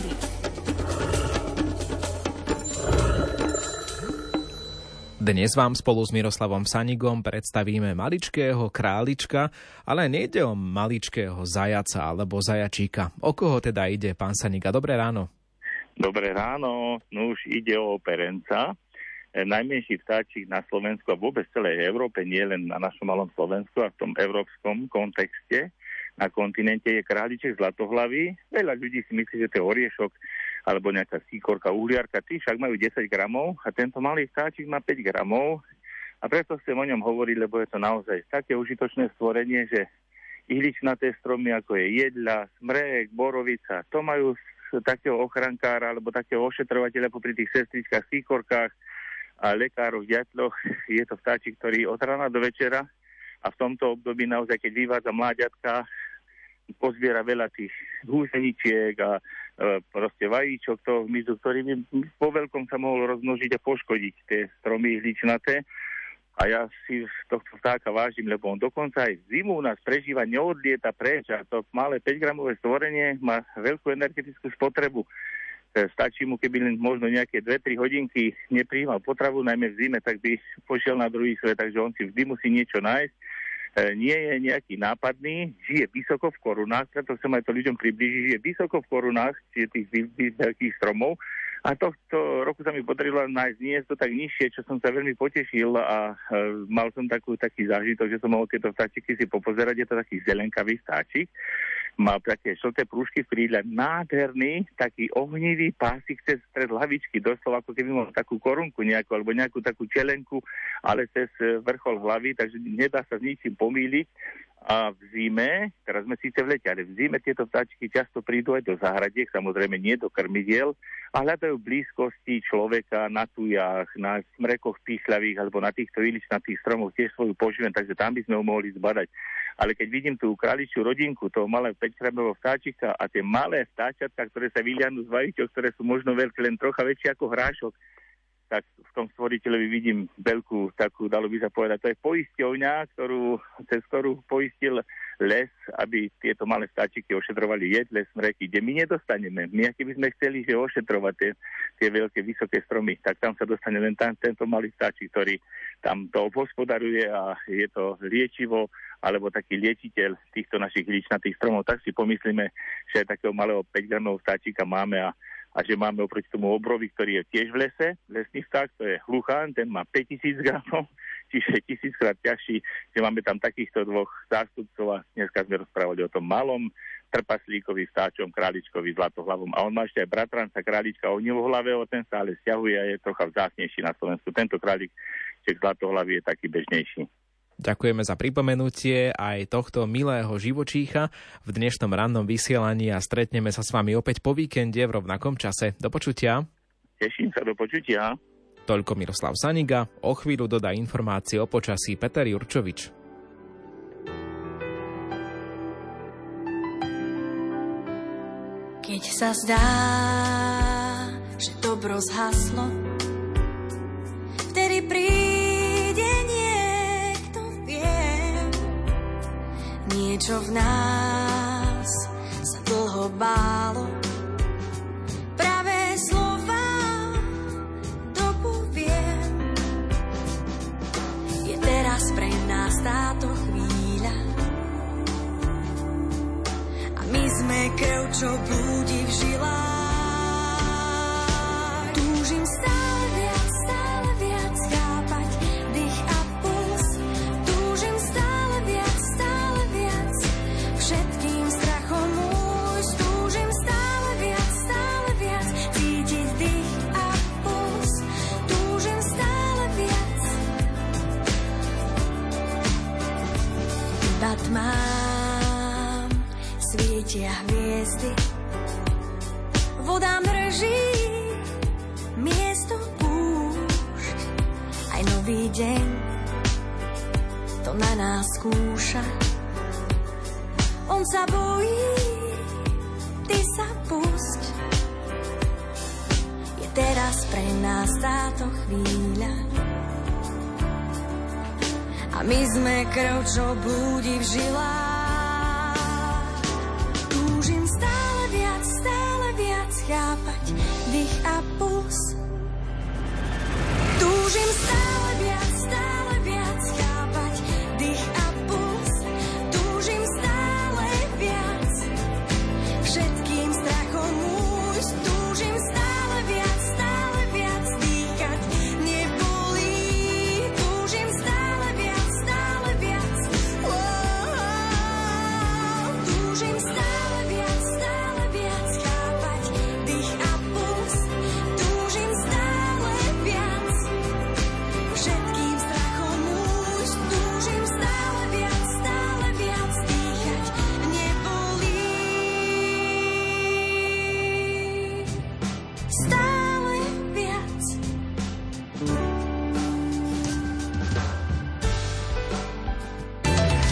prírody. Dnes vám spolu s Miroslavom Sanigom predstavíme maličkého králička, ale nejde o maličkého zajaca alebo zajačíka. O koho teda ide, pán Saniga? Dobré ráno. Dobré ráno, no už ide o operenca, e, najmenší vtáčik na Slovensku a vôbec celej Európe, nie len na našom malom Slovensku a v tom európskom kontexte. Na kontinente je králiček zlatohlavý. Veľa ľudí si myslí, že to je oriešok, alebo nejaká síkorka, uhliarka, tí však majú 10 gramov a tento malý vtáčik má 5 gramov a preto chcem o ňom hovoriť, lebo je to naozaj také užitočné stvorenie, že ihličnaté stromy, ako je jedľa, smrek, borovica, to majú takého ochrankára alebo takého ošetrovateľa popri tých sestričkách, síkorkách a lekároch, ďatloch. Je to vtáčik, ktorý od rána do večera a v tomto období naozaj, keď vyvádza mláďatka, pozbiera veľa tých húseničiek a e, proste vajíčok toho hmyzu, ktorý by po veľkom sa mohol rozmnožiť a poškodiť tie stromy ihličnaté. A ja si tohto vtáka vážim, lebo on dokonca aj zimu u nás prežíva, neodlieta preč a to malé 5-gramové stvorenie má veľkú energetickú spotrebu. E, stačí mu, keby len možno nejaké 2-3 hodinky nepríjmal potravu, najmä v zime, tak by pošiel na druhý svet, takže on si vždy musí niečo nájsť nie je nejaký nápadný, žije vysoko v korunách, preto chcem aj to ľuďom približiť, žije vysoko v korunách, čiže tých veľkých stromov. A tohto roku sa mi podarilo nájsť to tak nižšie, čo som sa veľmi potešil a e, mal som takú, taký zážitok, že som mohol tieto vtáčiky si popozerať. Je to taký zelenkavý vtáčik mal také žlté prúžky v krídle, nádherný, taký ohnivý pásik cez stred hlavičky, doslova ako keby mal takú korunku nejakú, alebo nejakú takú čelenku, ale cez e, vrchol hlavy, takže nedá sa s ničím pomýliť. A v zime, teraz sme síce v lete, ale v zime tieto vtáčiky často prídu aj do záhradiek, samozrejme nie do krmidiel, a hľadajú blízkosti človeka na tujách, na smrekoch písľavých alebo na týchto iličnatých stromoch tiež svoju poživen, takže tam by sme ho mohli zbadať. Ale keď vidím tú králičiu rodinku, toho malého 5 vtáčika a tie malé vtáčatka, ktoré sa vyliadnú z vajíčok, ktoré sú možno veľké, len trocha väčšie ako hrášok, tak v tom stvoriteľovi vidím veľkú takú, dalo by sa povedať, to je poisťovňa, ktorú, cez ktorú poistil les, aby tieto malé stáčiky ošetrovali jedle, smreky, kde my nedostaneme. My, aký by sme chceli, že ošetrovať tie, tie veľké, vysoké stromy, tak tam sa dostane len tam, tento malý stáčik, ktorý tam to obhospodaruje a je to liečivo, alebo taký liečiteľ týchto našich ličnatých stromov, tak si pomyslíme, že aj takého malého 5 gramov stáčika máme a a že máme oproti tomu obrovi, ktorý je tiež v lese, lesný vták, to je hluchán, ten má 5000 gramov, čiže tisíckrát ťažší, že máme tam takýchto dvoch zástupcov a dneska sme rozprávali o tom malom trpaslíkovi, vtáčom, králičkovi, zlatohlavom. A on má ešte aj bratranca králička ohnivohlavé, o ten sa ale stiahuje a je trocha vzácnejší na Slovensku. Tento králik, zlatohlavý je taký bežnejší. Ďakujeme za pripomenutie aj tohto milého živočícha v dnešnom rannom vysielaní a stretneme sa s vami opäť po víkende v rovnakom čase. Do počutia. Teším sa do počutia. Toľko Miroslav Saniga. O chvíľu dodá informácie o počasí Peter Jurčovič. Keď sa zdá, že dobro zhaslo, vtedy príde Niečo v nás sa dlho bálo, pravé slova dopoviem. Je teraz pre nás táto chvíľa a my sme krv, čo blúdi v žilách. Tmám svietia hviezdy. Voda mrží miesto púšť. Aj nový deň to na nás skúša. On sa bojí, ty sa pusť. Je teraz pre nás táto chvíľa my sme krv, čo blúdi v žilách. Túžim stále viac, stále viac chápať dých a puls.